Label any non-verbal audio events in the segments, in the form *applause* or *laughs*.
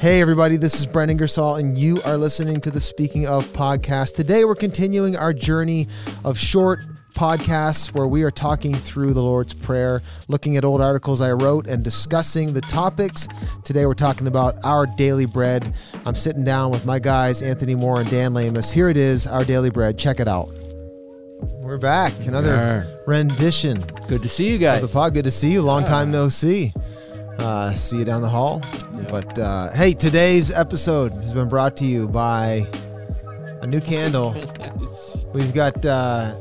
Hey, everybody, this is Brendan Gersall, and you are listening to the Speaking of podcast. Today, we're continuing our journey of short podcasts where we are talking through the Lord's Prayer, looking at old articles I wrote, and discussing the topics. Today, we're talking about our daily bread. I'm sitting down with my guys, Anthony Moore and Dan Lamus. Here it is, our daily bread. Check it out. We're back. Another rendition Good to see you guys. the pod. Good to see you. Long time no see. Uh, see you down the hall. But uh, hey, today's episode has been brought to you by a new candle. *laughs* We've got uh,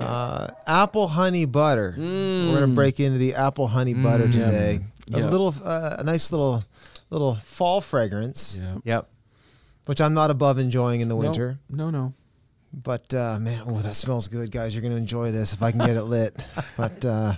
uh, apple honey butter. We're gonna break into the apple honey butter today. A Yep. little, uh, a nice little, little fall fragrance, Yeah. Yep. which I'm not above enjoying in the winter. No, no. But uh, man, oh, that smells good, guys. You're gonna enjoy this if I can get it lit. *laughs* But uh,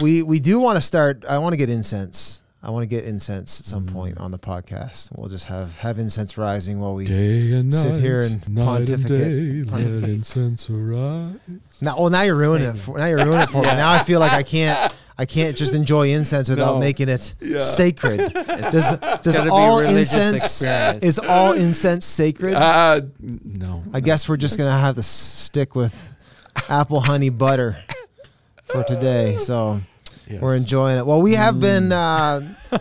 we we do want to start. I want to get incense. I want to get incense at some point on the podcast. We'll just have have incense rising while we. Day and night. Sit here and night pontificate. And day, let incense arise. Now, well, now you're ruining it. For, now you're ruining it for me. Now I feel like I can't. *laughs* I can't just enjoy incense without No. making it sacred. *laughs* Does does gotta be all incense experience. is all incense sacred? Uh, no. I guess we're just gonna have to stick with apple honey butter for today. So Yes. we're enjoying it. Well, we have been. Uh, *laughs*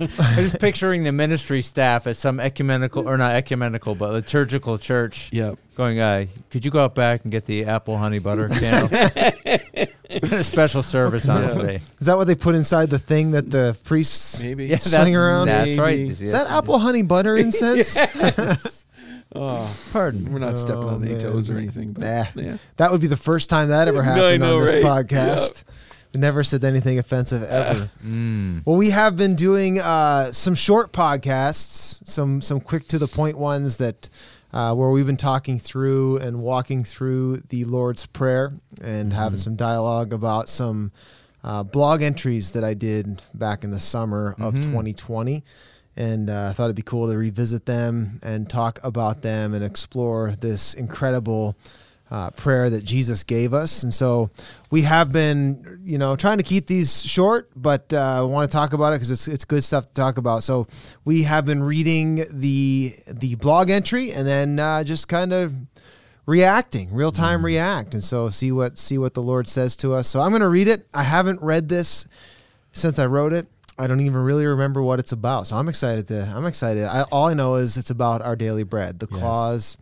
I'm just picturing the ministry staff at some ecumenical, or not ecumenical, but liturgical church Yep. going, uh, could you go out back and get the apple honey butter candle? *laughs* a special service on it today. is that what they put inside the thing that the priests Maybe. Yeah, swing that's, around? That's right. Is that apple honey butter incense? *laughs* Oh, Pardon. we're not stepping Oh, on any man. toes or anything. But Nah. yeah. That would be the first time that ever *laughs* happened know, on this right? podcast. We never said anything offensive ever. Mm. Well, we have been doing uh, some short podcasts, some some quick to the point ones that uh, where we've been talking through and walking through the Lord's Prayer and having some dialogue about some uh, blog entries that I did back in the summer of 2020. And uh, I thought it'd be cool to revisit them and talk about them and explore this incredible uh, prayer that Jesus gave us. And so we have been, you know, trying to keep these short, but uh, I want to talk about it because it's, it's good stuff to talk about. So we have been reading the the blog entry and then uh, just kind of reacting, real time react, and so see what see what the Lord says to us. So I'm going to read it. I haven't read this since I wrote it. I don't even really remember what it's about. So I'm excited to. I'm excited. I, all I know is it's about our daily bread. The clause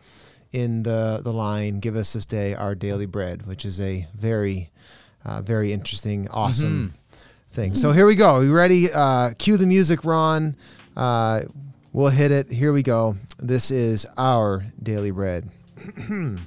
in the the line, "Give us this day our daily bread," which is a very, uh, very interesting, awesome thing. So here we go. Are you ready? Uh, cue the music, Ron. Uh, we'll hit it. Here we go. This is our daily bread. *clears throat*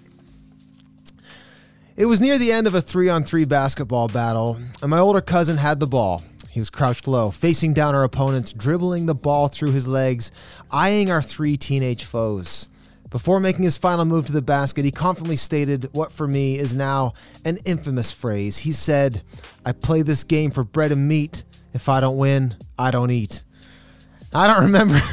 It was near the end of a three on three basketball battle, and my older cousin had the ball. He was crouched low, facing down our opponents, dribbling the ball through his legs, eyeing our three teenage foes. Before making his final move to the basket, he confidently stated what for me is now an infamous phrase. He said, I play this game for bread and meat. If I don't win, I don't eat. I don't remember. *laughs*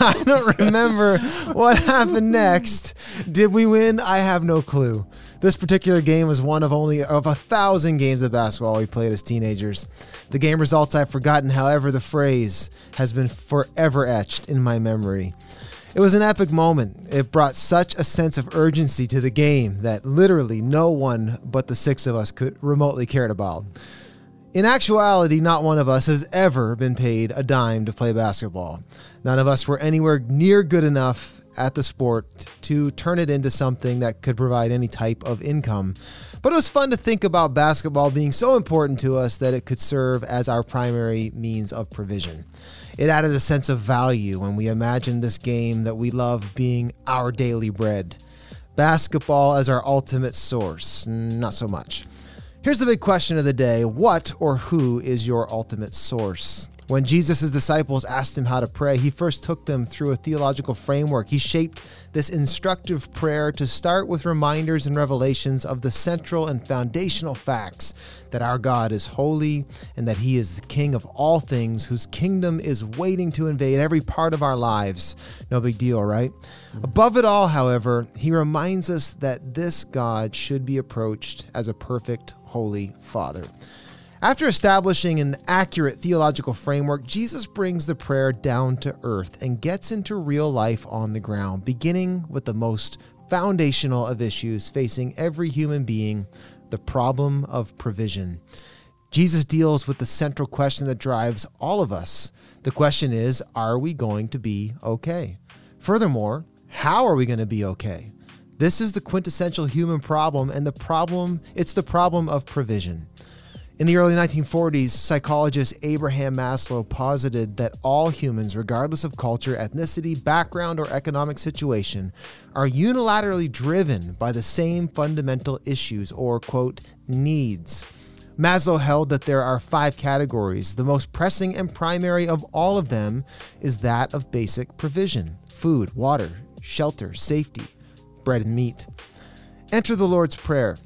I don't remember what happened next. Did we win? I have no clue. This particular game was one of only of a thousand games of basketball we played as teenagers. The game results I've forgotten. However, the phrase has been forever etched in my memory. It was an epic moment. It brought such a sense of urgency to the game that literally no one but the six of us could remotely cared about. In actuality, not one of us has ever been paid a dime to play basketball. None of us were anywhere near good enough at the sport to turn it into something that could provide any type of income. But it was fun to think about basketball being so important to us that it could serve as our primary means of provision. It added a sense of value when we imagined this game that we love being our daily bread. Basketball as our ultimate source, not so much. Here's the big question of the day What or who is your ultimate source? When Jesus' disciples asked him how to pray, he first took them through a theological framework. He shaped this instructive prayer to start with reminders and revelations of the central and foundational facts that our God is holy and that he is the king of all things, whose kingdom is waiting to invade every part of our lives. No big deal, right? Mm-hmm. Above it all, however, he reminds us that this God should be approached as a perfect, holy Father. After establishing an accurate theological framework, Jesus brings the prayer down to earth and gets into real life on the ground, beginning with the most foundational of issues facing every human being the problem of provision. Jesus deals with the central question that drives all of us. The question is are we going to be okay? Furthermore, how are we going to be okay? This is the quintessential human problem and the problem it's the problem of provision. In the early 1940s, psychologist Abraham Maslow posited that all humans, regardless of culture, ethnicity, background, or economic situation, are unilaterally driven by the same fundamental issues or, quote, needs. Maslow held that there are five categories. The most pressing and primary of all of them is that of basic provision food, water, shelter, safety, bread and meat. Enter the Lord's Prayer.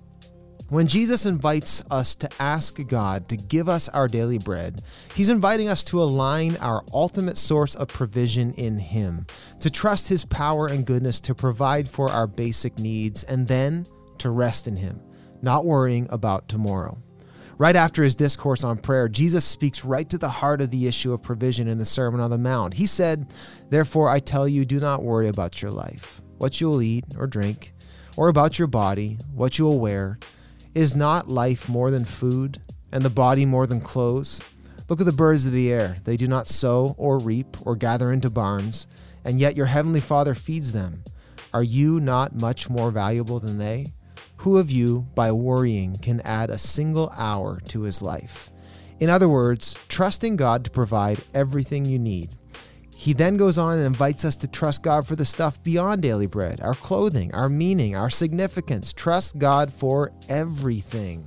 When Jesus invites us to ask God to give us our daily bread, he's inviting us to align our ultimate source of provision in him, to trust his power and goodness to provide for our basic needs, and then to rest in him, not worrying about tomorrow. Right after his discourse on prayer, Jesus speaks right to the heart of the issue of provision in the Sermon on the Mount. He said, Therefore, I tell you, do not worry about your life, what you will eat or drink, or about your body, what you will wear. Is not life more than food, and the body more than clothes? Look at the birds of the air. They do not sow or reap or gather into barns, and yet your heavenly Father feeds them. Are you not much more valuable than they? Who of you, by worrying, can add a single hour to his life? In other words, trusting God to provide everything you need. He then goes on and invites us to trust God for the stuff beyond daily bread our clothing, our meaning, our significance. Trust God for everything.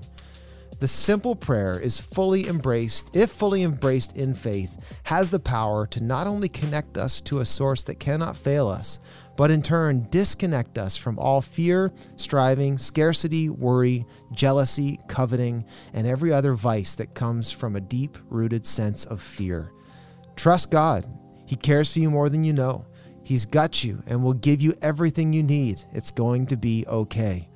The simple prayer is fully embraced, if fully embraced in faith, has the power to not only connect us to a source that cannot fail us, but in turn disconnect us from all fear, striving, scarcity, worry, jealousy, coveting, and every other vice that comes from a deep rooted sense of fear. Trust God. He cares for you more than you know. He's got you and will give you everything you need. It's going to be okay.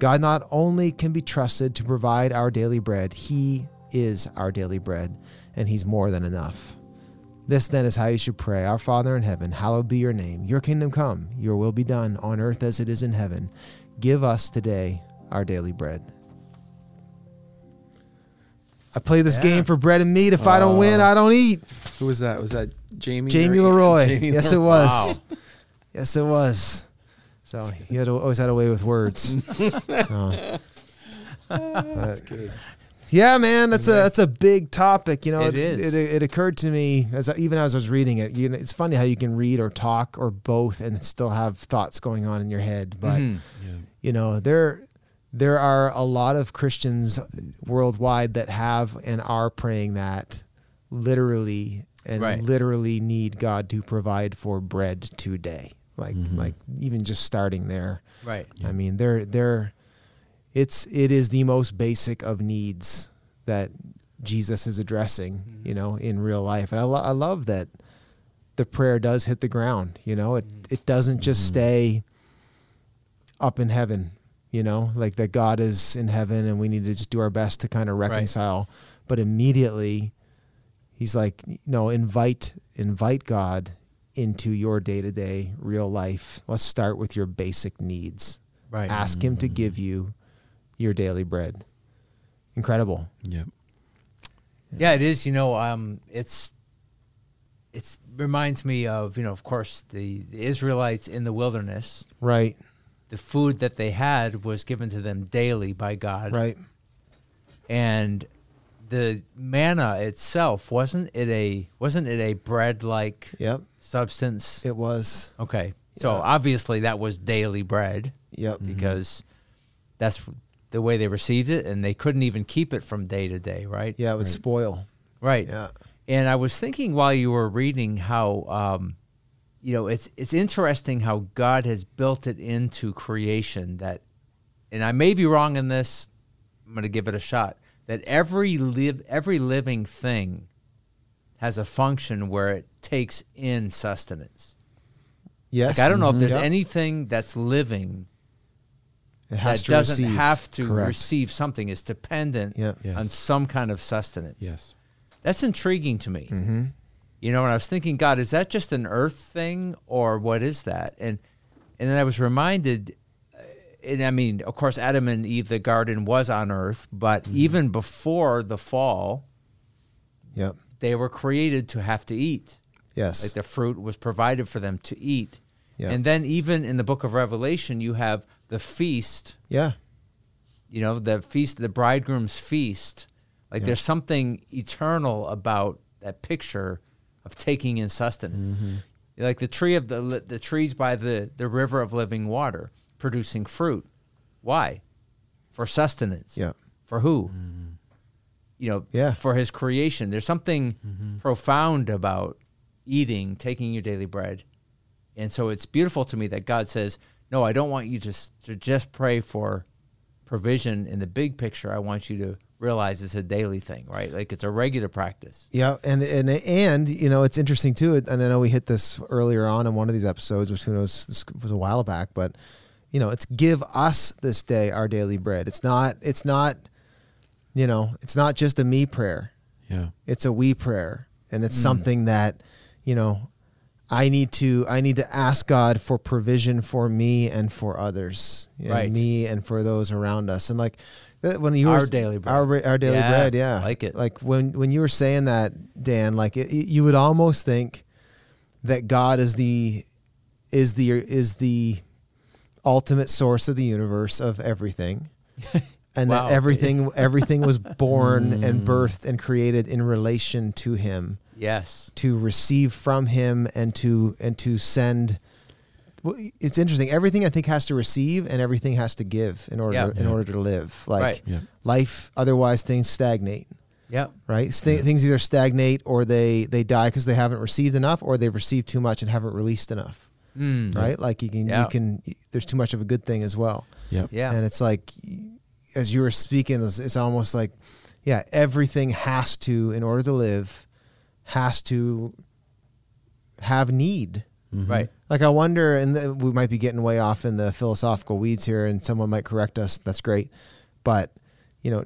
God not only can be trusted to provide our daily bread, He is our daily bread, and He's more than enough. This then is how you should pray Our Father in heaven, hallowed be your name. Your kingdom come, your will be done on earth as it is in heaven. Give us today our daily bread. I play this Yeah. game for bread and meat. If I don't win, Oh. I don't eat. Who was that? Was that Jamie? Jamie Leroy. *laughs* Jamie yes, it Leroy. was. Yes, it was. So he had always had a way with words. Oh. *laughs* That's good. Yeah, man, that's a that's a big topic. You know, It is. It, it, occurred to me as I, even as I was reading it. You know, it's funny how you can read or talk or both and still have thoughts going on in your head. But Mhm. Yeah. you know, there there are a lot of Christians worldwide that have and are praying that literally and Right. literally need God to provide for bread today. Like Mhm. like even just starting there. Right. Yeah. I mean, they're they're it's it is the most basic of needs that Jesus is addressing, Mhm. you know, in real life. And I, lo- I love that the prayer does hit the ground, you know. It it doesn't just Mhm. stay up in heaven, you know, like that God is in heaven and we need to just do our best to kind of Right. reconcile. But immediately he's like, no, invite invite God into your day-to-day real life. Let's start with your basic needs Right. ask him to give you your daily bread. Incredible. Yep. Yeah, it is. You know, um, it's it's reminds me of you know, of course, the, the Israelites in the wilderness. Right. The food that they had was given to them daily by God, Right. and the manna itself wasn't it a wasn't it a bread like Yep. substance? It was. Okay, so Yeah. obviously that was daily bread Yep. Mhm. because that's the way they received it, and they couldn't even keep it from day to day, right? Yeah, it would Right. spoil. Right. Yeah. And I was thinking while you were reading how, um, you know, it's it's interesting how God has built it into creation that, and I may be wrong in this. I'm going to give it a shot. That every live every living thing has a function where it takes in sustenance. Yes. Like I don't know if Mhm. there's Yep. anything that's living It has that to doesn't receive. have to Correct. receive something. It's dependent Yeah. Yes. on some kind of sustenance. Yes. That's intriguing to me. Mm-hmm. You know, and I was thinking, God, is that just an earth thing or what is that? And and then I was reminded, and I mean, of course, Adam and Eve, the garden was on earth, but Mm-hmm. even before the fall, Yep. they were created to have to eat. Yes. Like the fruit was provided for them to eat. Yeah. And then even in the book of Revelation, you have the feast, yeah. you know, the feast, the bridegroom's feast. Like Yeah. there's something eternal about that picture of taking in sustenance. Mm-hmm. Like the tree of the the trees by the the river of living water producing fruit. Why? For sustenance. Yeah. For who? Mm-hmm. You know, Yeah. for his creation. There's something mm-hmm. profound about eating, taking your daily bread. And so it's beautiful to me that God says, "No, I don't want you to to just pray for provision in the big picture. I want you to realize it's a daily thing, right? Like it's a regular practice." Yeah, and and and you know it's interesting too. And I know we hit this earlier on in one of these episodes, which who knows this was a while back, but you know it's give us this day our daily bread. It's not it's not you know it's not just a me prayer. Yeah. It's a we prayer, and it's mm. something that you know I need to I need to ask God for provision for me and for others, and Right. me and for those around us, and like when you Our were daily bread. our, our daily Yeah, bread, yeah, like it. Like when when you were saying that, Dan, like it, you would almost think that God is the is the is the ultimate source of the universe of everything. *laughs* And Wow. that everything *laughs* everything was born and mm. birthed and created in relation to him Yes. to receive from him and to and to send well, it's interesting everything i think has to receive and everything has to give in order Yeah. in Yeah. order to live like Right. Yeah. life otherwise things stagnate Yep. right Sta- things either stagnate or they they die because they haven't received enough or they've received too much and haven't released enough Mm. right like you can Yeah. you can there's too much of a good thing as well Yeah, Yeah. and it's like as you were speaking it's, it's almost like yeah everything has to in order to live has to have need Mhm. Right. like i wonder and the, we might be getting way off in the philosophical weeds here and someone might correct us that's great but you know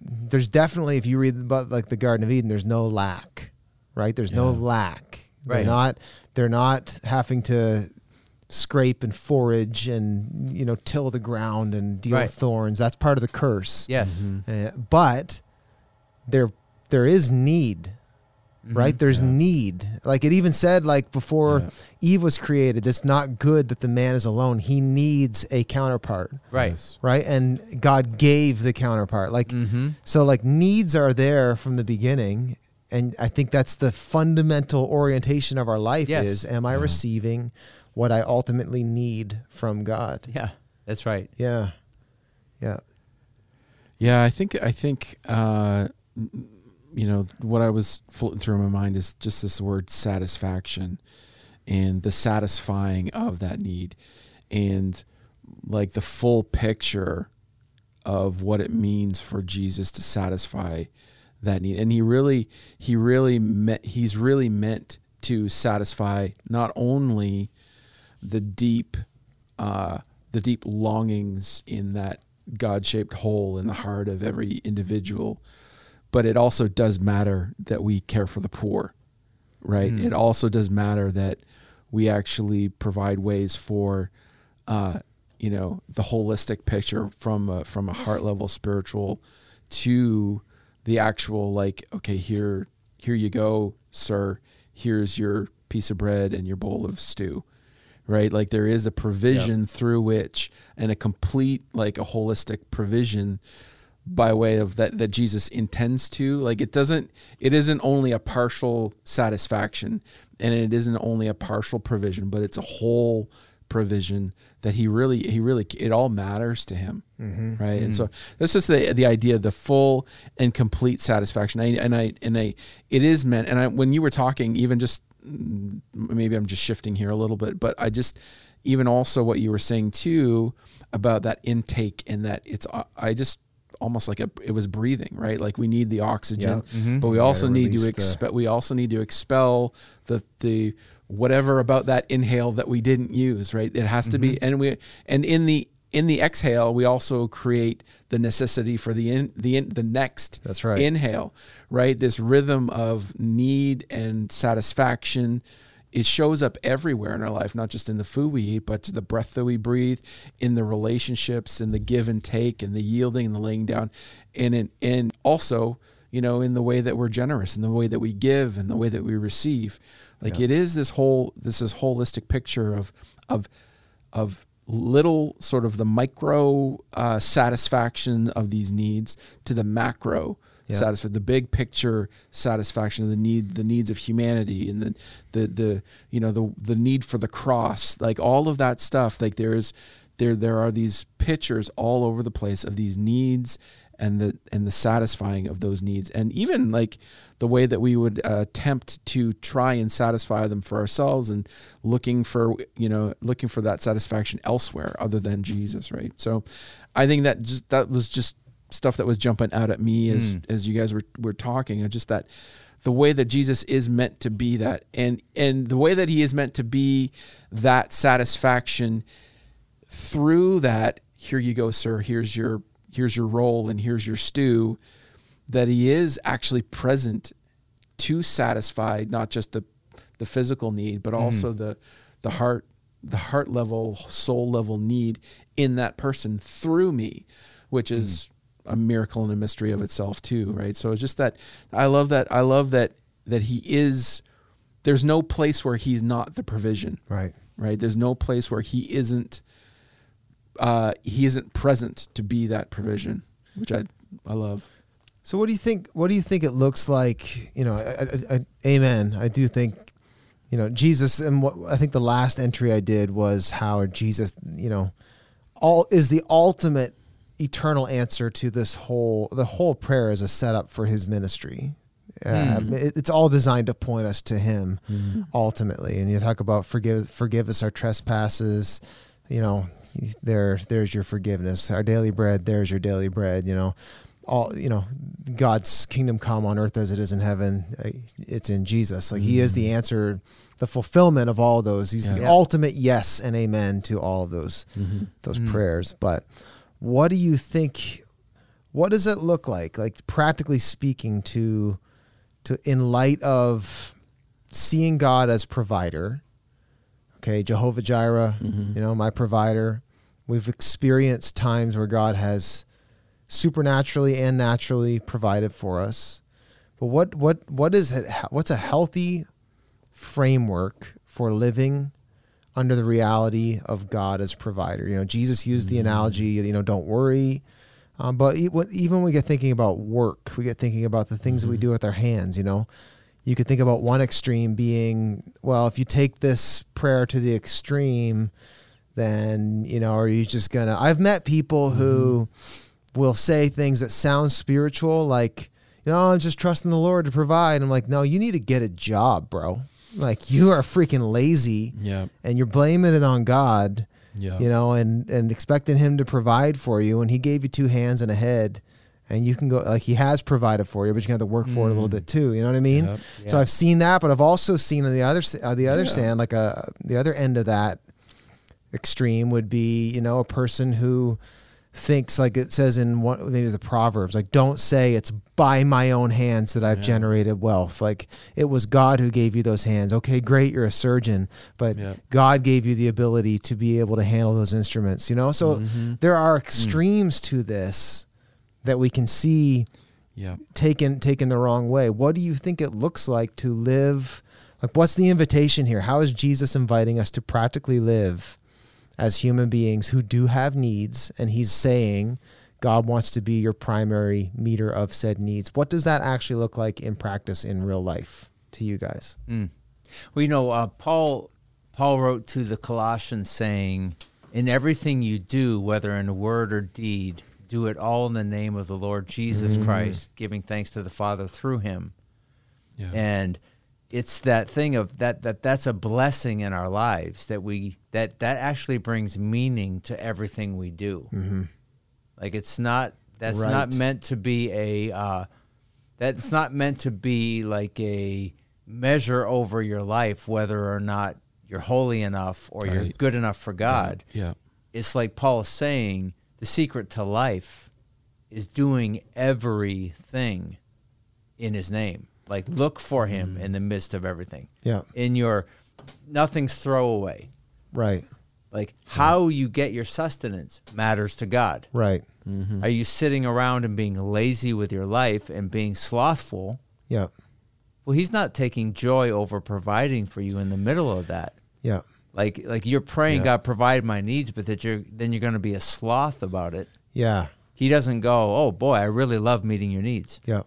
there's definitely if you read about like the garden of eden there's no lack right there's no Yeah. lack they're Right. not they're not having to scrape and forage and you know till the ground and deal Right. with thorns that's part of the curse Yes. Mhm. uh, but there there is need right there's Yeah. need like it even said like before Yeah. eve was created it's not good that the man is alone he needs a counterpart Right. Yes. right and god gave the counterpart like Mm-hmm. so like needs are there from the beginning and i think that's the fundamental orientation of our life Yes. is am i Yeah. receiving what i ultimately need from god Yeah. That's right. yeah yeah Yeah, I think I think uh, you know what I was floating through my mind is just this word satisfaction and the satisfying of that need and like the full picture of what it means for Jesus to satisfy that need and he really he really meant he's really meant to satisfy not only the deep uh, the deep longings in that God-shaped hole in the heart of every individual, but it also does matter that we care for the poor, right? Mm. It also does matter that we actually provide ways for, uh, you know, the holistic picture from a, from a heart level spiritual to the actual like, okay, here here you go, sir. Here's your piece of bread and your bowl of stew right? Like there is a provision through which and a complete like a holistic provision by way of that that Jesus intends to. Like it doesn't it isn't only a partial satisfaction and it isn't only a partial provision but it's a whole provision that he really he really it all matters to him right? And so this is the the idea of the full and complete satisfaction. I, and I and I it is meant and I when you were talking even just mm, maybe I'm just shifting here a little bit but I just even also what you were saying too about that intake and that it's uh, I just almost like a it was breathing right? Like we need the oxygen Mhm. but we also gotta need to release the- expel we also need to expel the the whatever about that inhale that we didn't use right it has to be mm-hmm. and we and in the in the exhale, we also create the necessity for the in, the in, the next That's right. inhale, right? This rhythm of need and satisfaction. It shows up everywhere in our life, not just in the food we eat, but to the breath that we breathe, in the relationships, in the give and take, and the yielding and the laying down, and in, and also, you know, in the way that we're generous, in the way that we give, and the way that we receive. Like Yeah. it is this whole this is holistic picture of of of little sort of the micro uh, satisfaction of these needs to the macro Yeah. satisfaction, the big picture satisfaction of the need, the needs of humanity, and the the the you know the the need for the cross, like all of that stuff. Like there is there there are these pictures all over the place of these needs and the and the satisfying of those needs, and even like the way that we would uh, attempt to try and satisfy them for ourselves, and looking for you know looking for that satisfaction elsewhere other than Jesus, right? So, I think that just that was just stuff that was jumping out at me as Mm. as you guys were were talking, and just that the way that Jesus is meant to be that, and and the way that he is meant to be that satisfaction through that. Here you go, sir. Here's your here's your roll, and here's your stew. That he is actually present to satisfy not just the the physical need, but mm-hmm. also the the heart the heart level, soul level need in that person through me, which is mm. a miracle and a mystery of itself too, right? So it's just that I love that I love that that he is there's no place where he's not the provision, Right. right? There's no place where he isn't uh he isn't present to be that provision, which I I love. So what do you think? What do you think it looks like? You know, I, I, I, amen. I do think, you know, Jesus. And what I think the last entry I did was how Jesus, you know, all is the ultimate eternal answer to this whole. The whole prayer is a setup for His ministry. Um, it- it's all designed to point us to Him ultimately. And you talk about forgive forgive us our trespasses. You know, there there's your forgiveness. Our daily bread. There's your daily bread. You know all you know god's kingdom come on earth as it is in heaven uh, it's in jesus like he is the mm. answer the fulfillment of all of those he's the Yeah. ultimate yes and amen to all of those mm-hmm. those mm. prayers but what do you think what does it look like like practically speaking to to in light of seeing god as provider okay jehovah jireh mm-hmm. you know my provider we've experienced times where god has supernaturally and naturally provided for us. But what what what is it? What's a healthy framework for living under the reality of God as provider? You know, Jesus used the analogy, you know, don't worry. Um, but even when we get thinking about work, we get thinking about the things that we do with our hands. You know, you could think about one extreme being, well, if you take this prayer to the extreme, then you know, are you just gonna? I've met people mm-hmm. who will say things that sound spiritual, like, you know, I'm just trusting the Lord to provide. I'm like, no, you need to get a job, bro. Like you are freaking lazy Yeah. and you're blaming it on God, Yeah. you know, and, and expecting him to provide for you. And he gave you two hands and a head and you can go like he has provided for you, but you have to work for it a little mm. bit too. You know what I mean? Yep. So. I've seen that, but I've also seen on the other, uh, the other Yeah. stand, like a, the other end of that extreme would be, you know, a person who thinks like it says in what maybe the proverbs like don't say it's by my own hands that i've Yeah. generated wealth like it was god who gave you those hands okay great you're a surgeon but Yeah. god gave you the ability to be able to handle those instruments you know so Mhm. there are extremes to this that we can see Yeah. taken taken the wrong way. What do you think it looks like to live? Like, what's the invitation here? How is Jesus inviting us to practically live as human beings who do have needs? And He's saying God wants to be your primary meter of said needs. What does that actually look like in practice in real life to you guys? Mm. Well, you know, uh, Paul Paul wrote to the Colossians saying, "In everything you do, whether in word or deed, do it all in the name of the Lord Jesus Christ, giving thanks to the Father through Him." Yeah. And it's that thing of that that that's a blessing in our lives that we that that actually brings meaning to everything we do. Mm-hmm. Like it's not that's Right. not meant to be a uh, that's not meant to be like a measure over your life whether or not you're holy enough or you're good enough for God. Yeah. it's like Paul is saying the secret to life is doing everything in his name. Like look for him mm. in the midst of everything. Yeah. In your nothing's throwaway. Right. Like how you get your sustenance matters to God. Right. Mm-hmm. Are you sitting around and being lazy with your life and being slothful? Yeah. Well, he's not taking joy over providing for you in the middle of that. Yeah. Like like you're praying, Yeah. God provide my needs, but that you're then you're going to be a sloth about it. Yeah. He doesn't go, oh boy, I really love meeting your needs. Yeah.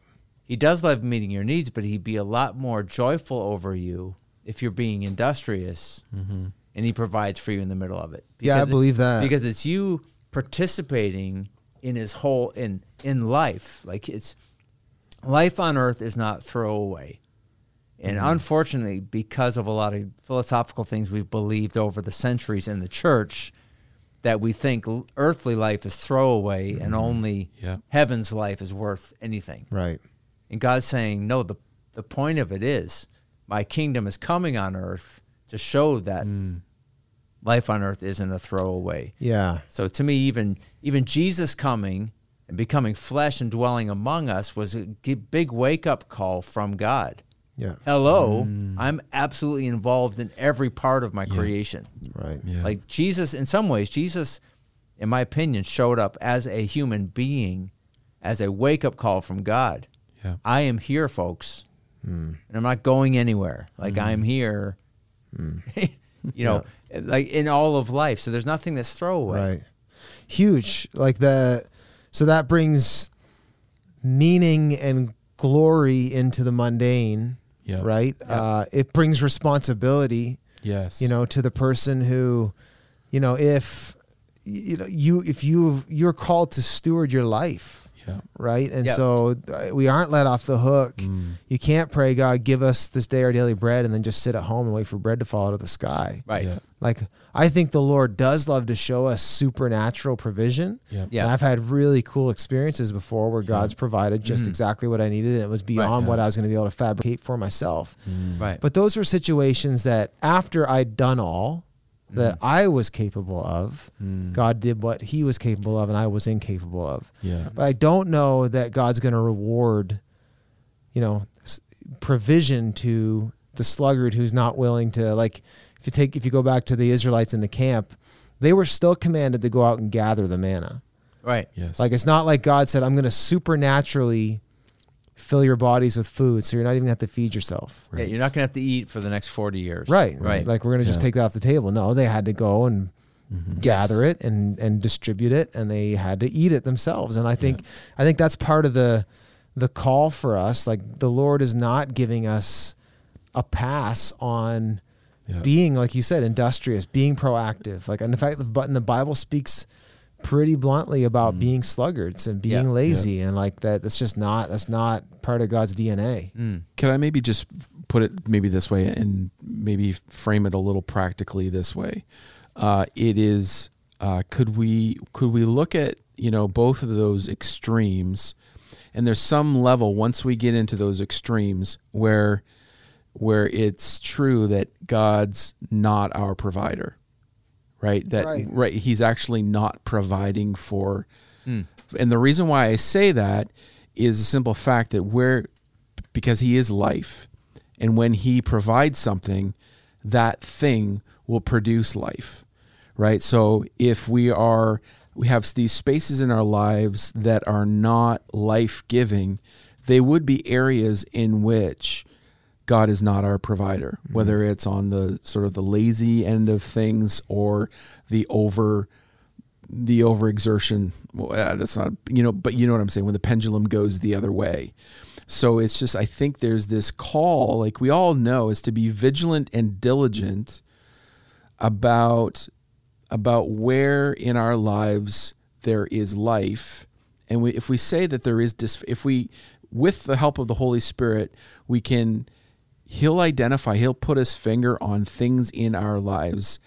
He does love meeting your needs, but he'd be a lot more joyful over you if you're being industrious, and he provides for you in the middle of it. Yeah, I believe that. because it's you participating in his whole in in life. Like it's life on earth is not throwaway. And Mm-hmm. unfortunately, because of a lot of philosophical things we've believed over the centuries in the church, that we think earthly life is throwaway and only Yeah. heaven's life is worth anything. Right. And God's saying, no, the, the point of it is my kingdom is coming on earth to show that Mm. life on earth isn't a throwaway. Yeah. So to me, even even Jesus coming and becoming flesh and dwelling among us was a big wake up call from God. Yeah. Hello, I'm absolutely involved in every part of my creation. Right. Yeah. Like Jesus, in some ways, Jesus, in my opinion, showed up as a human being, as a wake up call from God. Yeah. I am here, folks, hmm. and I'm not going anywhere. Like hmm. I'm here, hmm. *laughs* you know, like in all of life. So there's nothing that's throwaway. Right. Huge. Like the so that brings meaning and glory into the mundane. Yeah. Right. Uh, it brings responsibility. Yes. You know, to the person who, you know, if you know you if you you're called to steward your life Yeah. right? And Yep. so uh, we aren't let off the hook. Mm. You can't pray, God, give us this day our daily bread, and then just sit at home and wait for bread to fall out of the sky. Right. Yeah. Like I think the Lord does love to show us supernatural provision. Yeah. Yeah. And I've had really cool experiences before where God's provided just Mhm. exactly what I needed, and it was beyond yeah. what I was going to be able to fabricate for myself. Mm. Right. But those were situations that after I'd done all that I was capable of, Mm. God did what He was capable of, and I was incapable of. Yeah. But I don't know that God's going to reward, you know, s- provision to the sluggard who's not willing to like. If you take, if you go back to the Israelites in the camp, they were still commanded to go out and gather the manna. Right. Yes. Like it's not like God said, "I'm going to supernaturally fill your bodies with food, so you're not even going to have to feed yourself." Yeah, you're not going to have to eat for the next 40 years. Right, Right. Like we're going to just Yeah. take that off the table. No, they had to go and Mhm. gather it and and distribute it and they had to eat it themselves and i think i think that's part of the the call for us like the lord is not giving us a pass on Yeah. being like you said industrious being proactive like and in fact the but the bible speaks pretty bluntly about Mm. being sluggards and being Yeah. lazy and like that that's just not that's not part of god's dna Mm. Can I maybe just put it maybe this way and maybe frame it a little practically this way? Uh, it is uh, could we could we look at you know both of those extremes, and there's some level once we get into those extremes where where it's true that God's not our provider, right? That Right. right He's actually not providing for Mm. and the reason why I say that is a simple fact that where because he is life and when he provides something that thing will produce life right so if we are we have these spaces in our lives that are not life-giving they would be areas in which God is not our provider, whether it's on the sort of the lazy end of things or the over the overexertion. Well, uh, that's not you know, but you know what I'm saying when the pendulum goes the other way. So it's just I think there's this call, like we all know, is to be vigilant and diligent about about where in our lives there is life, and we, if we say that there is dis, if we with the help of the Holy Spirit we can he'll identify he'll put his finger on things in our lives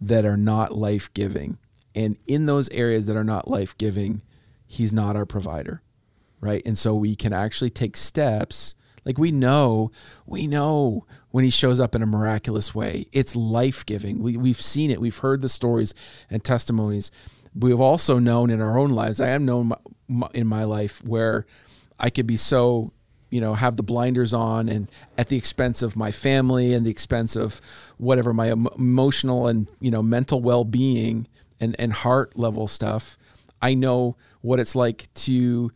that are not life-giving and in those areas that are not life-giving he's not our provider right and so we can actually take steps like we know we know when he shows up in a miraculous way. It's life giving. We, we've seen it, we've heard the stories and testimonies. We've also known in our own lives, I have known my, my, in my life where I could be so, you know, have the blinders on and at the expense of my family and the expense of whatever my emotional and, you know, mental well being and, and heart level stuff. I know what it's like to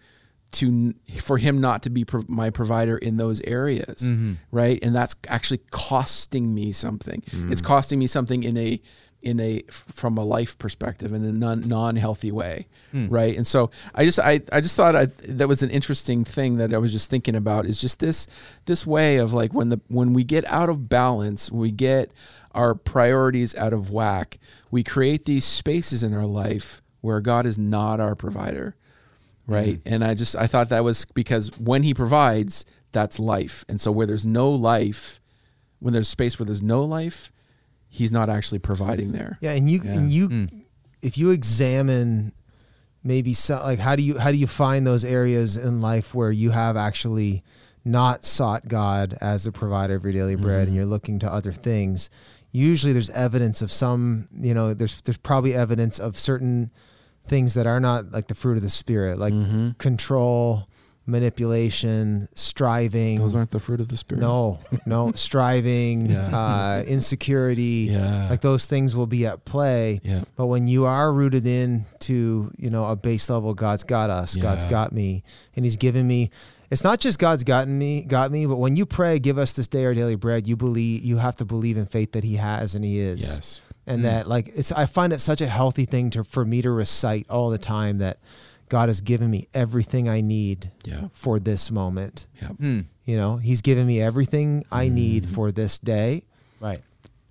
to for him not to be pro- my provider in those areas Mm-hmm. right and that's actually costing me something it's costing me something in a in a from a life perspective in a non, non-healthy way hmm. right? And so i just i, I just thought I, that was an interesting thing that i was just thinking about is just this this way of like when the when we get out of balance we get our priorities out of whack we create these spaces in our life where god is not our provider right? Hmm. And i just i thought that was because when he provides that's life. And so where there's no life when there's space where there's no life he's not actually providing there Yeah, and you and you Mm. if you examine maybe so, like how do you how do you find those areas in life where you have actually not sought God as the provider of your daily bread and you're looking to other things. Usually there's evidence of some, you know, there's there's probably evidence of certain things that are not like the fruit of the spirit, like Mm-hmm. control, manipulation, striving. those aren't the fruit of the spirit no, no, *laughs* striving, Yeah. uh, insecurity, yeah like those things will be at play. yeah But when you are rooted in to, you know, a base level, God's got us, God's got me, and He's given me. It's not just God's gotten me, got me, but when you pray, give us this day our daily bread, you believe you have to believe in faith that He has and He is. yes And Mm. that like it's I find it such a healthy thing to for me to recite all the time that God has given me everything I need yeah for this moment. yeah Hmm. You know, He's given me everything I need Mm. for this day. Right.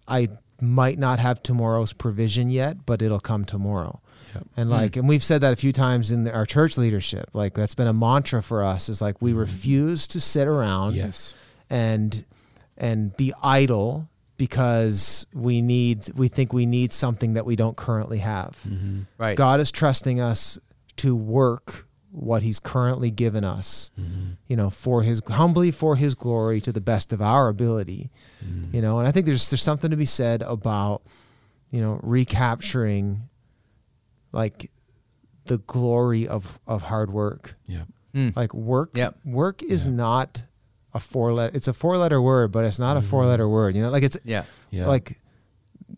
I might not have tomorrow's provision yet, but it'll come tomorrow. Yep. And like, and we've said that a few times in our church leadership. Like, that's been a mantra for us. Is like we refuse to sit around yes and and be idle because we need we think we need something that we don't currently have. mm-hmm. Right. God is trusting us to work what He's currently given us. Mm-hmm. You know, for His humbly for His glory to the best of our ability Mm-hmm. you know and i think there's there's something to be said about you know recapturing like the glory of of hard work yeah Hmm. like work Yep. work is Yeah. not a four letter it's a four letter word but it's not a four letter word you know like it's Yeah. Mm-hmm. yeah like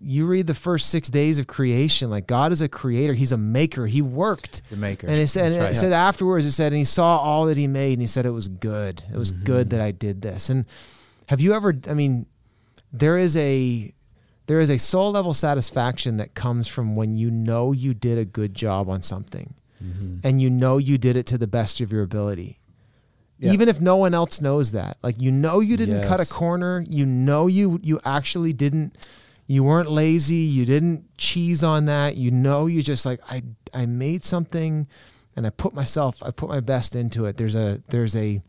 you read the first six days of creation like god is a creator he's a maker he worked The maker. and it said, and right. it said afterwards, it said, and he saw all that he made, and he said it was good. It was good Mm-hmm. that I did this. And have you ever? I mean, there is a there is a soul level satisfaction that comes from when you know you did a good job on something, Mm-hmm. and you know you did it to the best of your ability. Even if no one else knows that, like you know you didn't cut a corner, you know you you actually didn't you weren't lazy you didn't cheese on that you know you just like i i made something and i put myself i put my best into it. There's a there's a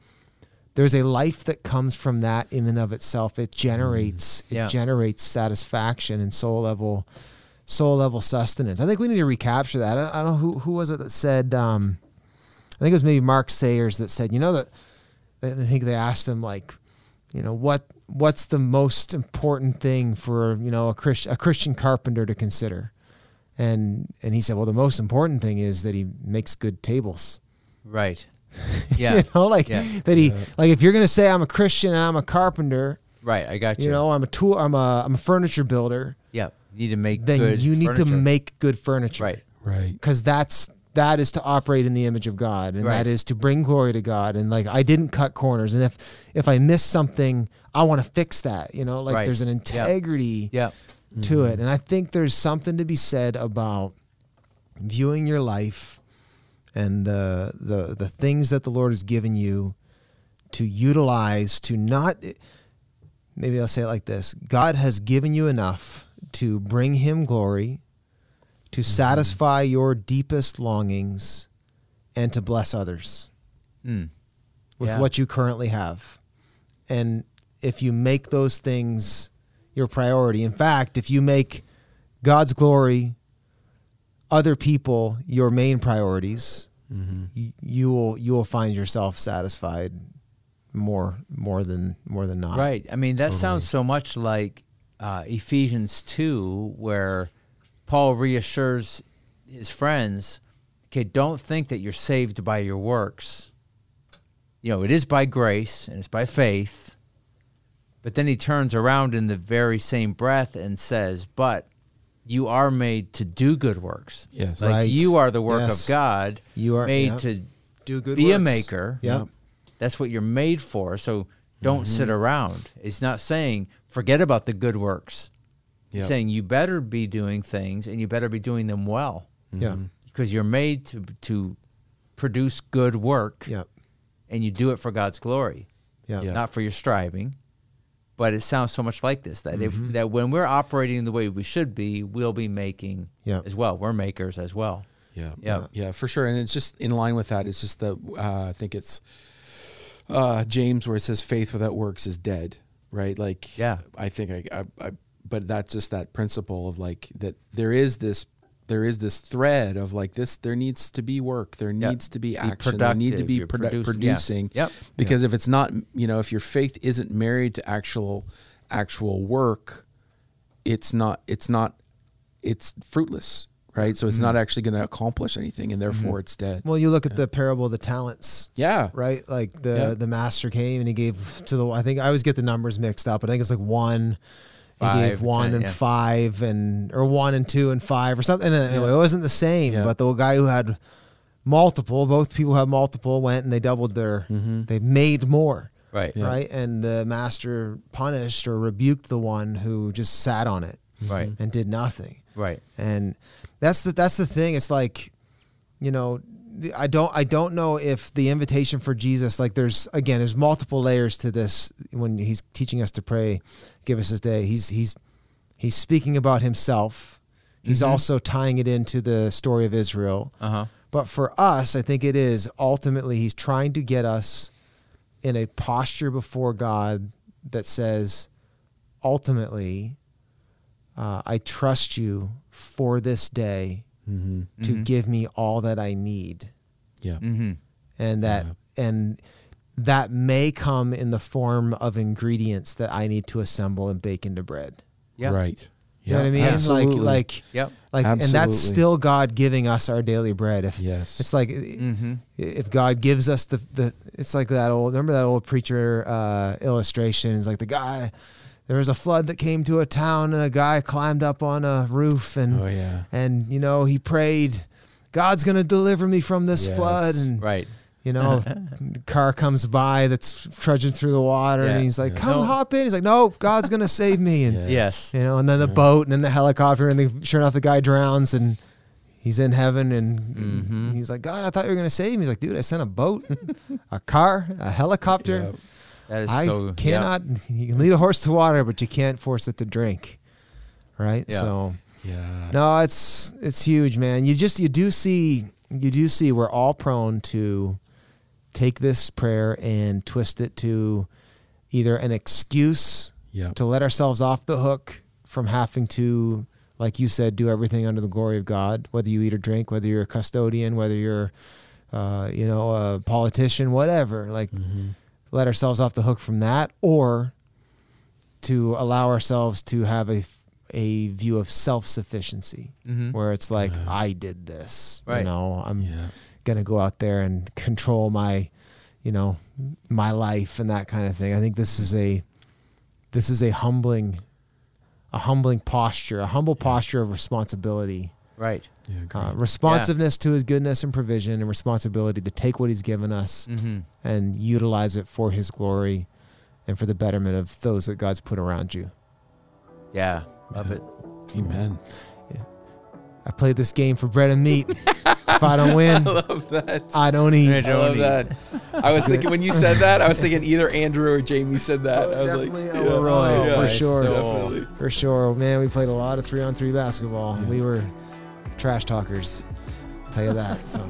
there's a life that comes from that in and of itself. It generates Yeah. it generates satisfaction and soul level soul level sustenance. I think we need to recapture that. I, I don't know who who was it that said um i think it was maybe mark sayers that said you know that i think they asked him like you know what what's the most important thing for you know a Christ, a Christian carpenter to consider and and he said well the most important thing is that he makes good tables right. *laughs* you Yeah. know like Yeah. that he like if you're going to say I'm a Christian and I'm a carpenter right. I got you. you know I'm a tool I'm a I'm a furniture builder Yeah. You need to make then good you need to make good furniture Right. right cuz that's that is to operate in the image of God and Right. that is to bring glory to God and like I didn't cut corners and if if I miss something I want to fix that you know like Right. there's an integrity Yeah. to it. And I think there's something to be said about viewing your life and the the the things that the Lord has given you to utilize to not maybe I'll say it like this. God has given you enough to bring him glory, to satisfy your deepest longings and to bless others Mm. with Yeah. what you currently have. And if you make those things your priority, in fact, if you make God's glory, other people your main priorities, mm-hmm. y- you will you will find yourself satisfied more more than more than not. Right. I mean, that sounds so much like uh, Ephesians 2, where Paul reassures his friends okay, don't think that you're saved by your works. You know, it is by grace and it's by faith. But then he turns around in the very same breath and says, but you are made to do good works. Yes. Like Right. you are the work Yes. of God. You are- made yep. to Do good. be a maker. Yep. That's what you're made for. So don't sit mm-hmm. around. It's not saying forget about the good works. Yep. Saying you better be doing things and you better be doing them well Yeah. because you're made to to produce good work Yep. and you do it for God's glory, Yep. Yeah. not for your striving. But it sounds so much like this that Mm-hmm. if that when we're operating the way we should be, we'll be making Yep. as well. We're makers as well. Yeah. Yeah. Yeah, for sure. And it's just in line with that. It's just the, uh, I think it's uh, James where it says faith without works is dead, right? Like, Yeah. I think I, I, I, but that's just that principle of like that there is this, there is this thread of like this, there needs to be work, there Yeah. needs to be Be action, there need to be you're produ- produce- yeah. producing. Yep. Because if it's not, you know, if your faith isn't married to actual, actual work, it's not, it's not, it's fruitless, right? So it's Mm-hmm. not actually going to accomplish anything, and therefore it's dead. Well, you look at the parable of the talents. Yeah, right? Like the Yeah. the master came and he gave to the. I think I always get the numbers mixed up, but I think it's like one. He Five, gave one and yeah. five and or one and two and five or something. And Anyway, it wasn't the same, Yeah. but the guy who had multiple, both people had multiple, went and they doubled their. Mm-hmm. They made more, Right. Yeah. right? And the master punished or rebuked the one who just sat on it mm-hmm. Right. and did nothing Right. and that's the that's the thing it's like you know i don't i don't know if the invitation for jesus like there's again there's multiple layers to this when he's teaching us to pray give us this day. He's he's he's speaking about himself. He's also tying it into the story of israel. Uh huh. but for us i think it is ultimately he's trying to get us in a posture before god that says ultimately uh, i trust you for this day mm-hmm. to give me all that I need, yeah, Mm-hmm. and that and that may come in the form of ingredients that I need to assemble and bake into bread. Yeah. right. You know what I mean? Absolutely. Like like Yep. like, and that's still God giving us our daily bread. If yes, it's like Mm-hmm. if God gives us the the, it's like that old remember that old preacher uh, illustration. It's like the guy. There was a flood that came to a town, and a guy climbed up on a roof, and oh yeah, and you know he prayed god's going to deliver me from this Yes. flood and Right. You know the car comes by that's trudging through the water Yeah. and he's like Yeah. come No. hop in he's like no god's going to save me and Yes. *laughs* Yes. you know and then the Yeah. boat and then the helicopter and the, sure enough the guy drowns and he's in heaven and Mhm. he's like god i thought you were going to save me he's like dude i sent a boat a car a helicopter Yeah. That is i so. cannot you can lead a horse to water but you can't force it to drink right Yeah. so yeah, no, it's it's huge, man. You just you do see you do see we're all prone to take this prayer and twist it to either an excuse yeah, to let ourselves off the hook from having to like you said do everything under the glory of God, whether you eat or drink, whether you're a custodian, whether you're uh, you know, a politician, whatever. Like Mhm. let ourselves off the hook from that or to allow ourselves to have a a view of self-sufficiency Mhm. where it's like Yeah. I did this. You know, I'm yeah, gonna go out there and control my, you know, my life and that kind of thing. I think this is a this is a humbling a humbling posture, a humble posture of responsibility. Right. yeah. Uh, responsiveness to his goodness and provision and responsibility to take what he's given us Mm-hmm. and utilize it for his glory and for the betterment of those that God's put around you. Yeah. Love Yeah. it. Amen. I play this game for bread and meat. if I don't win, *laughs* love that. I don't eat. I don't love eat. that. I was thinking when you said that, I was *laughs* thinking either Andrew or Jamie said that. I was definitely like, Elroy, Oh, for sure. soul. Definitely. For sure. Man, we played a lot of three on three basketball. Yeah. We were trash talkers. I'll tell you that. So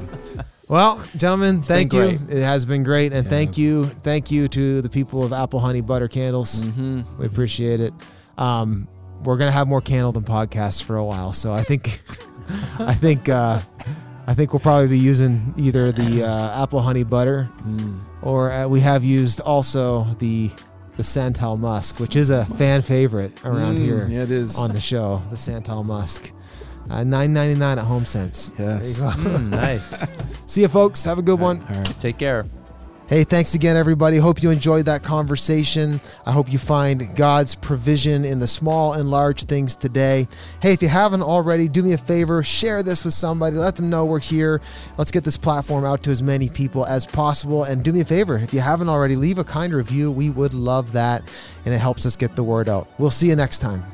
well, gentlemen, thank you. great. It has been great. And Yeah. thank you. Thank you to the people of Apple Honey Butter Candles. Mm-hmm. We appreciate it. Um, we're gonna have more candle than podcasts for a while, so I think, I think, uh, I think we'll probably be using either the uh, apple honey butter Mm. or uh, we have used also the the Santal Musk, which is a fan favorite around Mm, here Yeah, it is. on the show. The Santal Musk, uh, nine ninety nine at HomeSense. yes. There you go. Mm, nice. *laughs* See you, folks. Have a good one. All right. Take care. Hey, thanks again, everybody. Hope you enjoyed that conversation. I hope you find God's provision in the small and large things today. Hey, if you haven't already, do me a favor, share this with somebody. Let them know we're here. Let's get this platform out to as many people as possible. And do me a favor, if you haven't already, leave a kind review. We would love that, and it helps us get the word out. We'll see you next time.